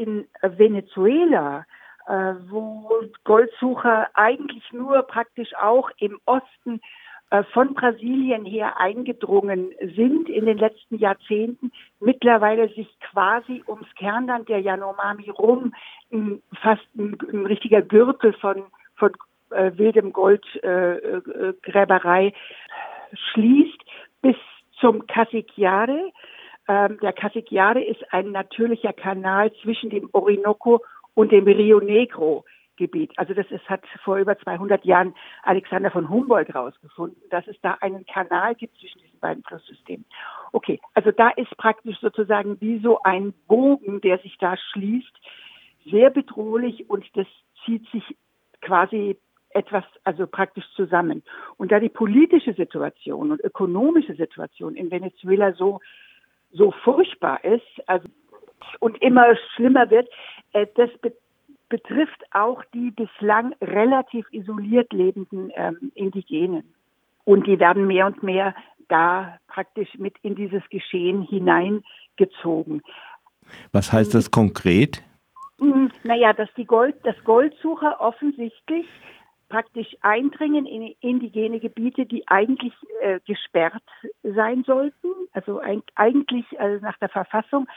in Venezuela, äh, wo Goldsucher eigentlich nur praktisch auch im Osten äh, von Brasilien her eingedrungen sind in den letzten Jahrzehnten, mittlerweile sich quasi ums Kernland der Yanomami rum fast ein, ein richtiger Gürtel von, von äh, wildem Goldgräberei äh, äh schließt bis zum Casiquiare. Ähm, der Casiquiare ist ein natürlicher Kanal zwischen dem Orinoco und dem Rio Negro. Gebiet. Also das ist, hat vor über 200 Jahren Alexander von Humboldt rausgefunden, dass es da einen Kanal gibt zwischen diesen beiden Flusssystemen. Okay, also da ist praktisch sozusagen wie so ein Bogen, der sich da schließt, sehr bedrohlich und das zieht sich quasi etwas, also praktisch zusammen. Und da die politische Situation und ökonomische Situation in Venezuela so, so furchtbar ist, also und immer schlimmer wird, äh, das betrifft auch die bislang relativ isoliert lebenden ähm, Indigenen. Und die werden mehr und mehr da praktisch mit in dieses Geschehen hineingezogen. Was heißt das konkret? Hm, naja, dass die Gold, dass Goldsucher offensichtlich praktisch eindringen in indigene Gebiete, die eigentlich äh, gesperrt sein sollten. Also ein, eigentlich also nach der Verfassung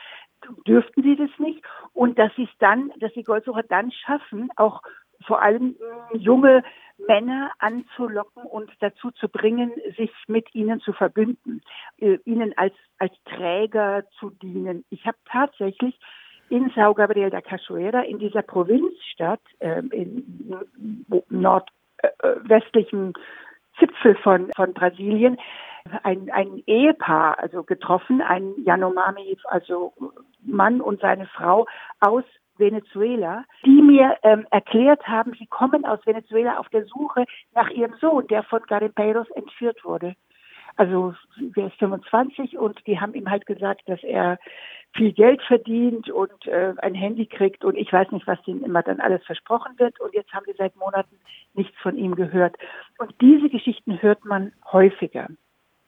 dürften sie das nicht. Und dass sie es dann, dass die Goldsucher dann schaffen, auch vor allem äh, junge Männer anzulocken und dazu zu bringen, sich mit ihnen zu verbünden, äh, ihnen als, als Träger zu dienen. Ich habe tatsächlich in Sao Gabriel da Cachoeira, in dieser Provinzstadt, äh, in nordwestlichen Zipfel von, von Brasilien, ein, ein Ehepaar also getroffen, ein Yanomami, also Mann und seine Frau aus Venezuela, die mir ähm, erklärt haben, sie kommen aus Venezuela auf der Suche nach ihrem Sohn, der von Garimpeiros entführt wurde. Also der ist 25 und die haben ihm halt gesagt, dass er viel Geld verdient und äh, ein Handy kriegt und ich weiß nicht, was denen immer dann alles versprochen wird. Und jetzt haben wir seit Monaten nichts von ihm gehört. Und diese Geschichten hört man häufiger.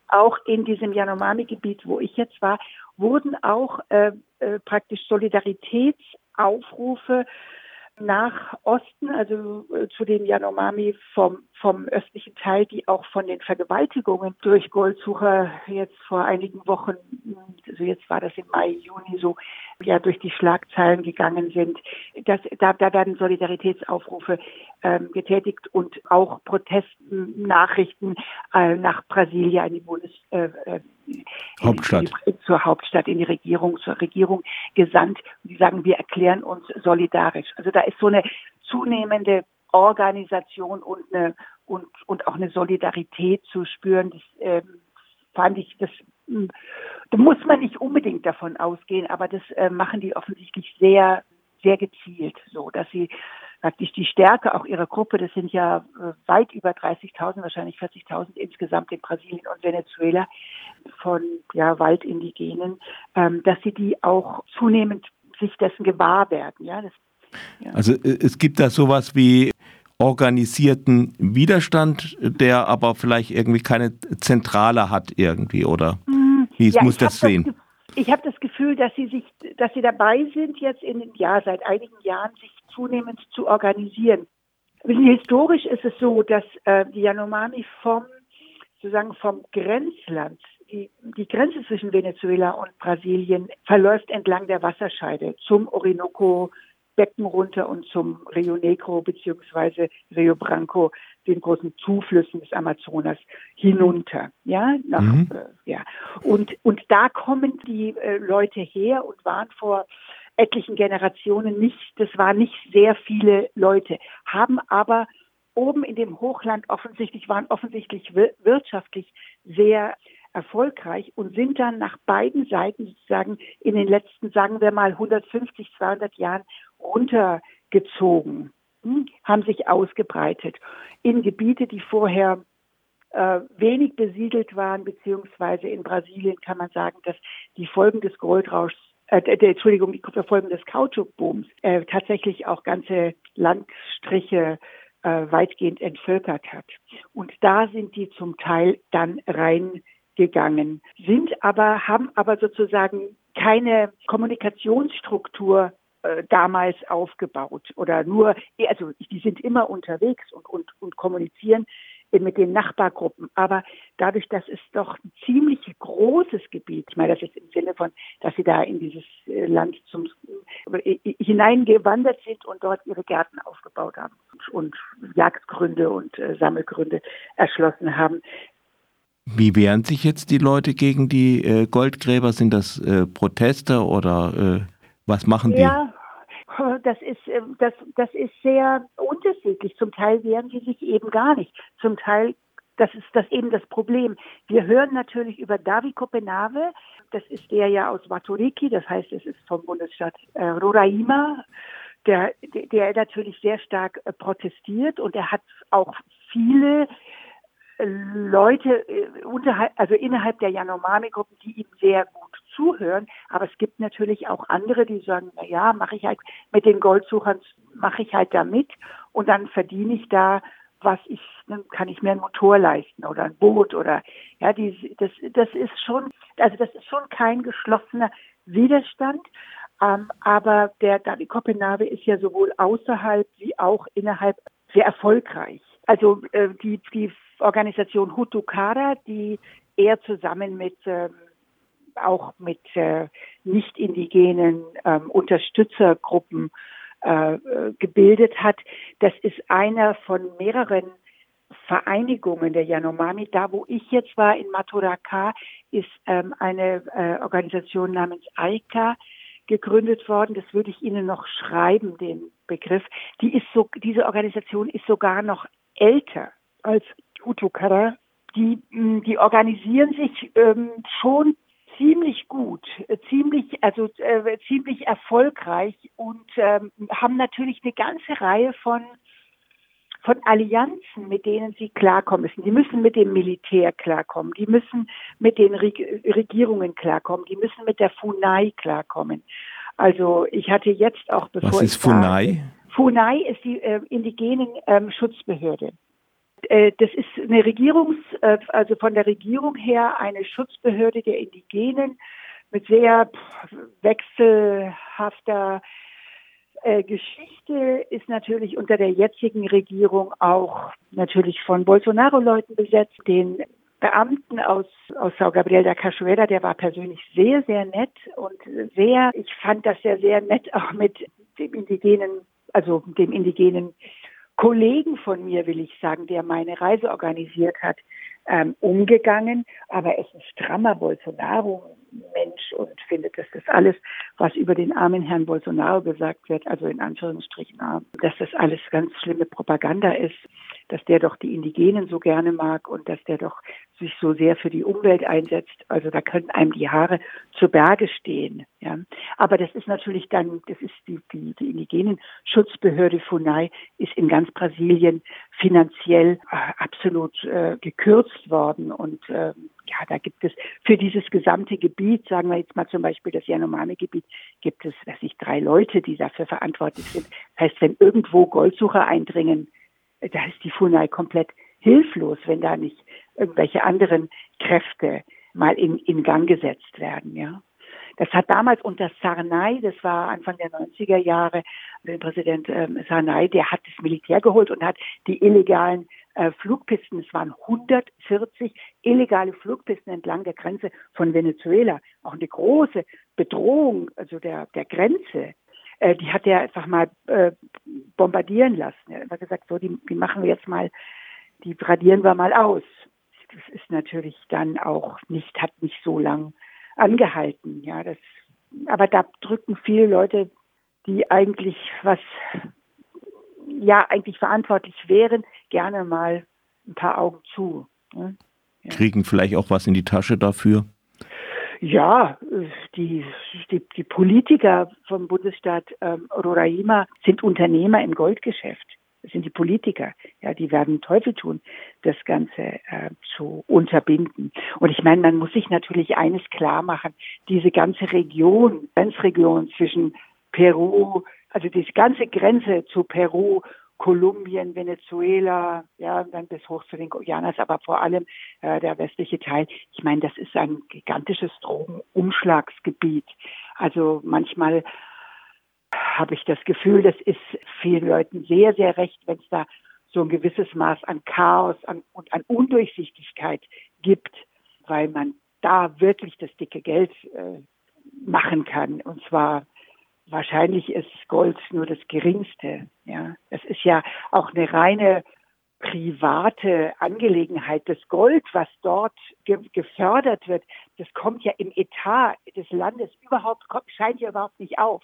Auch in diesem Yanomami-Gebiet, wo ich jetzt war, wurden auch äh, äh, praktisch Solidaritätsaufrufe nach Osten, also äh, zu den Yanomami vom, vom östlichen Teil, die auch von den Vergewaltigungen durch Goldsucher jetzt vor einigen Wochen, also jetzt war das im Mai, Juni so, ja durch die Schlagzeilen gegangen sind. Das, da, da werden Solidaritätsaufrufe ähm, getätigt und auch Protestnachrichten äh, nach Brasilien, in die Bundes, äh, äh Hauptstadt. Zur Hauptstadt, in die Regierung, zur Regierung gesandt. die sagen, wir erklären uns solidarisch. Also da ist so eine zunehmende Organisation und eine und, und auch eine Solidarität zu spüren. Das ähm, fand ich, das hm, da muss man nicht unbedingt davon ausgehen, aber das äh, machen die offensichtlich sehr, sehr gezielt, so dass sie praktisch die Stärke auch ihrer Gruppe, das sind ja äh, weit über 30.000, wahrscheinlich 40.000 insgesamt in Brasilien und Venezuela von ja, Waldindigenen, ähm, dass sie die auch zunehmend sich dessen gewahr werden. Ja, das, ja. Also äh, es gibt da sowas wie organisierten Widerstand, der aber vielleicht irgendwie keine Zentrale hat irgendwie, oder? Hm, wie ja, muss das sehen? Das, ich habe das Gefühl, dass sie sich, dass sie dabei sind, jetzt in ja seit einigen Jahren sich zunehmend zu organisieren. Historisch ist es so, dass äh, die Yanomami vom sozusagen vom Grenzland, die, die Grenze zwischen Venezuela und Brasilien verläuft entlang der Wasserscheide zum Orinoco Becken runter und zum Rio Negro beziehungsweise Rio Branco, den großen Zuflüssen des Amazonas hinunter, ja, nach, mhm. äh, ja. Und, und da kommen die äh, Leute her und waren vor etlichen Generationen nicht, das waren nicht sehr viele Leute, haben aber oben in dem Hochland offensichtlich, waren offensichtlich wirtschaftlich sehr erfolgreich und sind dann nach beiden Seiten sozusagen in den letzten, sagen wir mal, 150, 200 Jahren runtergezogen, hm, haben sich ausgebreitet in Gebiete, die vorher äh, wenig besiedelt waren, beziehungsweise in Brasilien kann man sagen, dass die Folgen des Goldrauschs äh, Entschuldigung, die Folgen des Kautschukbooms äh, tatsächlich auch ganze Landstriche äh, weitgehend entvölkert hat. Und da sind die zum Teil dann reingegangen, sind aber, haben aber sozusagen keine Kommunikationsstruktur äh, damals aufgebaut oder nur, also die sind immer unterwegs und, und, und kommunizieren mit den Nachbargruppen. Aber dadurch, dass es doch ein ziemlich großes Gebiet, ich meine, das ist im Sinne von, dass sie da in dieses äh, Land zum, äh, hineingewandert sind und dort ihre Gärten aufgebaut haben und Jagdgründe und äh, Sammelgründe erschlossen haben. Wie wehren sich jetzt die Leute gegen die äh, Goldgräber? Sind das äh, Proteste oder was machen die? Ja, das ist, ähm, das, das ist sehr unterschiedlich. Zum Teil wehren sie sich eben gar nicht. Zum Teil, das ist das eben das Problem. Wir hören natürlich über David Kopenave. Das ist der ja aus Watoriki. Das heißt, es ist vom Bundesstaat äh, Roraima. Der, der natürlich sehr stark äh, protestiert und er hat auch viele Leute äh, unterhalb, also innerhalb der Yanomami-Gruppen, die ihm sehr gut zuhören. Aber es gibt natürlich auch andere, die sagen, na ja, mache ich halt mit den Goldsuchern, mache ich halt da mit und dann verdiene ich da was ich, dann kann ich mir ein Motor leisten oder ein Boot oder ja, die, das, das ist schon, also das ist schon kein geschlossener Widerstand. Ähm, aber der David Kopenhague ist ja sowohl außerhalb wie auch innerhalb sehr erfolgreich. Also äh, die, die Organisation Hutukara, die er zusammen mit ähm, auch mit äh, nicht indigenen ähm, Unterstützergruppen äh, gebildet hat. Das ist einer von mehreren Vereinigungen der Yanomami. Da, wo ich jetzt war in Maturaka, ist ähm, eine äh, Organisation namens AIKA gegründet worden. Das würde ich Ihnen noch schreiben, den Begriff. Die ist so, diese Organisation ist sogar noch älter als Hutukara. Die, die organisieren sich ähm, schon ziemlich gut, äh, ziemlich, also äh, ziemlich erfolgreich und ähm, haben natürlich eine ganze Reihe von von Allianzen, mit denen sie klarkommen müssen. Die müssen mit dem Militär klarkommen, die müssen mit den Regierungen klarkommen, die müssen mit der FUNAI klarkommen. Also ich hatte jetzt auch bevor Was ist FUNAI? FUNAI ist die äh, indigenen ähm, Schutzbehörde. Äh, das ist eine Regierungs, äh, also von der Regierung her eine Schutzbehörde der Indigenen mit sehr wechselhafter äh, Geschichte ist natürlich unter der jetzigen Regierung auch natürlich von Bolsonaro-Leuten besetzt. Den Beamten aus, aus Sao Gabriel da Cachoeira, der war persönlich sehr, sehr nett und sehr, ich fand das sehr, sehr nett auch mit dem indigenen, also dem indigenen Kollegen von mir, will ich sagen, der meine Reise organisiert hat, ähm, umgegangen. Aber es ist strammer Bolsonaro-Mensch und findet, dass das alles, was über den armen Herrn Bolsonaro gesagt wird, also in Anführungsstrichen, dass das alles ganz schlimme Propaganda ist, dass der doch die Indigenen so gerne mag und dass der doch sich so sehr für die Umwelt einsetzt. Also da können einem die Haare zu Berge stehen. Ja. Aber das ist natürlich dann, das ist die, die, die indigenen Schutzbehörde FUNAI ist in ganz Brasilien finanziell äh, absolut äh, gekürzt worden und äh, ja, da gibt es für dieses gesamte Gebiet, sagen wir jetzt mal zum Beispiel das Yanomami-Gebiet, gibt es, weiß ich, drei Leute, die dafür verantwortlich sind. Das heißt, wenn irgendwo Goldsucher eindringen, da ist die FUNAI komplett hilflos, wenn da nicht irgendwelche anderen Kräfte mal in, in Gang gesetzt werden, ja. Das hat damals unter Sarnay, das war Anfang der 90er Jahre, der Präsident ähm, Sarnay, der hat das Militär geholt und hat die illegalen äh, Flugpisten, es waren 140 illegale Flugpisten entlang der Grenze von Venezuela, auch eine große Bedrohung, also der, der Grenze, äh, die hat er einfach mal äh, bombardieren lassen. Er hat gesagt, so, die, die machen wir jetzt mal die radieren wir mal aus. Das ist natürlich dann auch nicht, hat nicht so lang angehalten. Ja, das, aber da drücken viele Leute, die eigentlich was, ja, eigentlich verantwortlich wären, gerne mal ein paar Augen zu. Ne? Ja. Kriegen vielleicht auch was in die Tasche dafür? Ja, die, die, die Politiker vom Bundesstaat ähm, Roraima sind Unternehmer im Goldgeschäft. Das sind die Politiker. Ja, die werden Teufel tun, das Ganze äh, zu unterbinden. Und ich meine, man muss sich natürlich eines klar machen. Diese ganze Region, Grenzregion zwischen Peru, also diese ganze Grenze zu Peru, Kolumbien, Venezuela, ja, dann bis hoch zu den Guyanas, aber vor allem äh, der westliche Teil. Ich meine, das ist ein gigantisches Drogenumschlagsgebiet. Also manchmal habe ich das Gefühl, das ist vielen Leuten sehr, sehr recht, wenn es da so ein gewisses Maß an Chaos an, und an Undurchsichtigkeit gibt, weil man da wirklich das dicke Geld äh, machen kann. Und zwar wahrscheinlich ist Gold nur das geringste. Ja, es ist ja auch eine reine private Angelegenheit. Das Gold, was dort ge gefördert wird, das kommt ja im Etat des Landes überhaupt, kommt, scheint ja überhaupt nicht auf.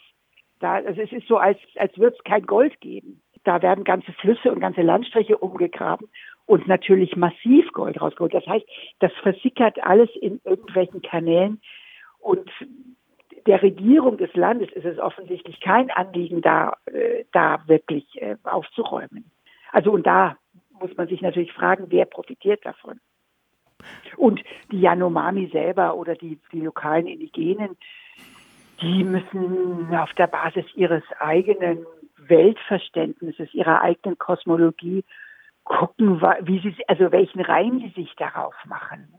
Da, also es ist so, als, als würde es kein Gold geben. Da werden ganze Flüsse und ganze Landstriche umgegraben und natürlich massiv Gold rausgeholt. Das heißt, das versickert alles in irgendwelchen Kanälen und der Regierung des Landes ist es offensichtlich kein Anliegen, da, äh, da wirklich äh, aufzuräumen. Also und da muss man sich natürlich fragen, wer profitiert davon. Und die Yanomami selber oder die, die lokalen Indigenen, die müssen auf der Basis ihres eigenen Weltverständnisses, ihrer eigenen Kosmologie gucken, wie sie, also welchen Reim sie sich darauf machen.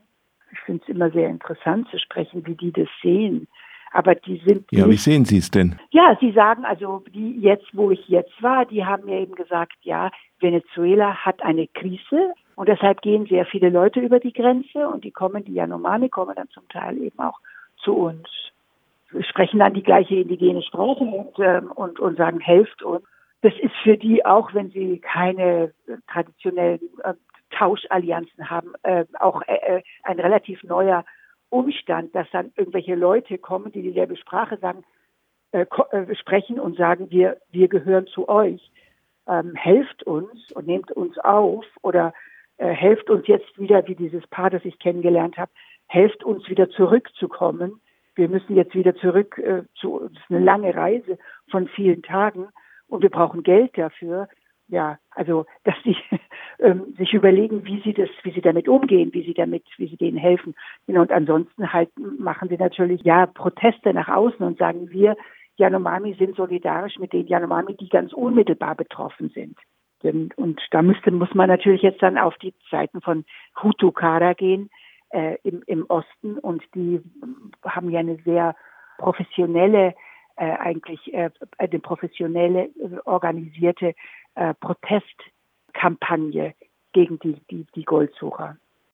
Ich finde es immer sehr interessant zu sprechen, wie die das sehen. Aber die sind. Ja, nicht, wie sehen Sie es denn? Ja, Sie sagen also, die jetzt, wo ich jetzt war, die haben mir eben gesagt, ja, Venezuela hat eine Krise und deshalb gehen sehr viele Leute über die Grenze und die kommen, die Yanomami kommen dann zum Teil eben auch zu uns. Sprechen dann die gleiche indigene Sprache und, ähm, und, und sagen, helft uns. Das ist für die auch, wenn sie keine traditionellen äh, Tauschallianzen haben, äh, auch äh, äh ein relativ neuer Umstand, dass dann irgendwelche Leute kommen, die dieselbe Sprache sagen, äh, äh, sprechen und sagen, wir, wir gehören zu euch. Ähm, helft uns und nehmt uns auf oder äh, helft uns jetzt wieder, wie dieses Paar, das ich kennengelernt habe, helft uns wieder zurückzukommen. Wir müssen jetzt wieder zurück äh, zu, das ist eine lange Reise von vielen Tagen und wir brauchen Geld dafür ja, also dass sie ähm, sich überlegen, wie sie das, wie sie damit umgehen, wie sie damit, wie sie denen helfen. Genau, und ansonsten halt machen sie natürlich ja Proteste nach außen und sagen, wir Yanomami sind solidarisch mit den Yanomami, die ganz unmittelbar betroffen sind. Und da müsste, muss man natürlich jetzt dann auf die Seiten von Hutu-Kara gehen äh, im, im Osten und die haben ja eine sehr professionelle äh, eigentlich äh, eine professionelle äh, organisierte äh, Protestkampagne gegen die, die, die Goldsucher.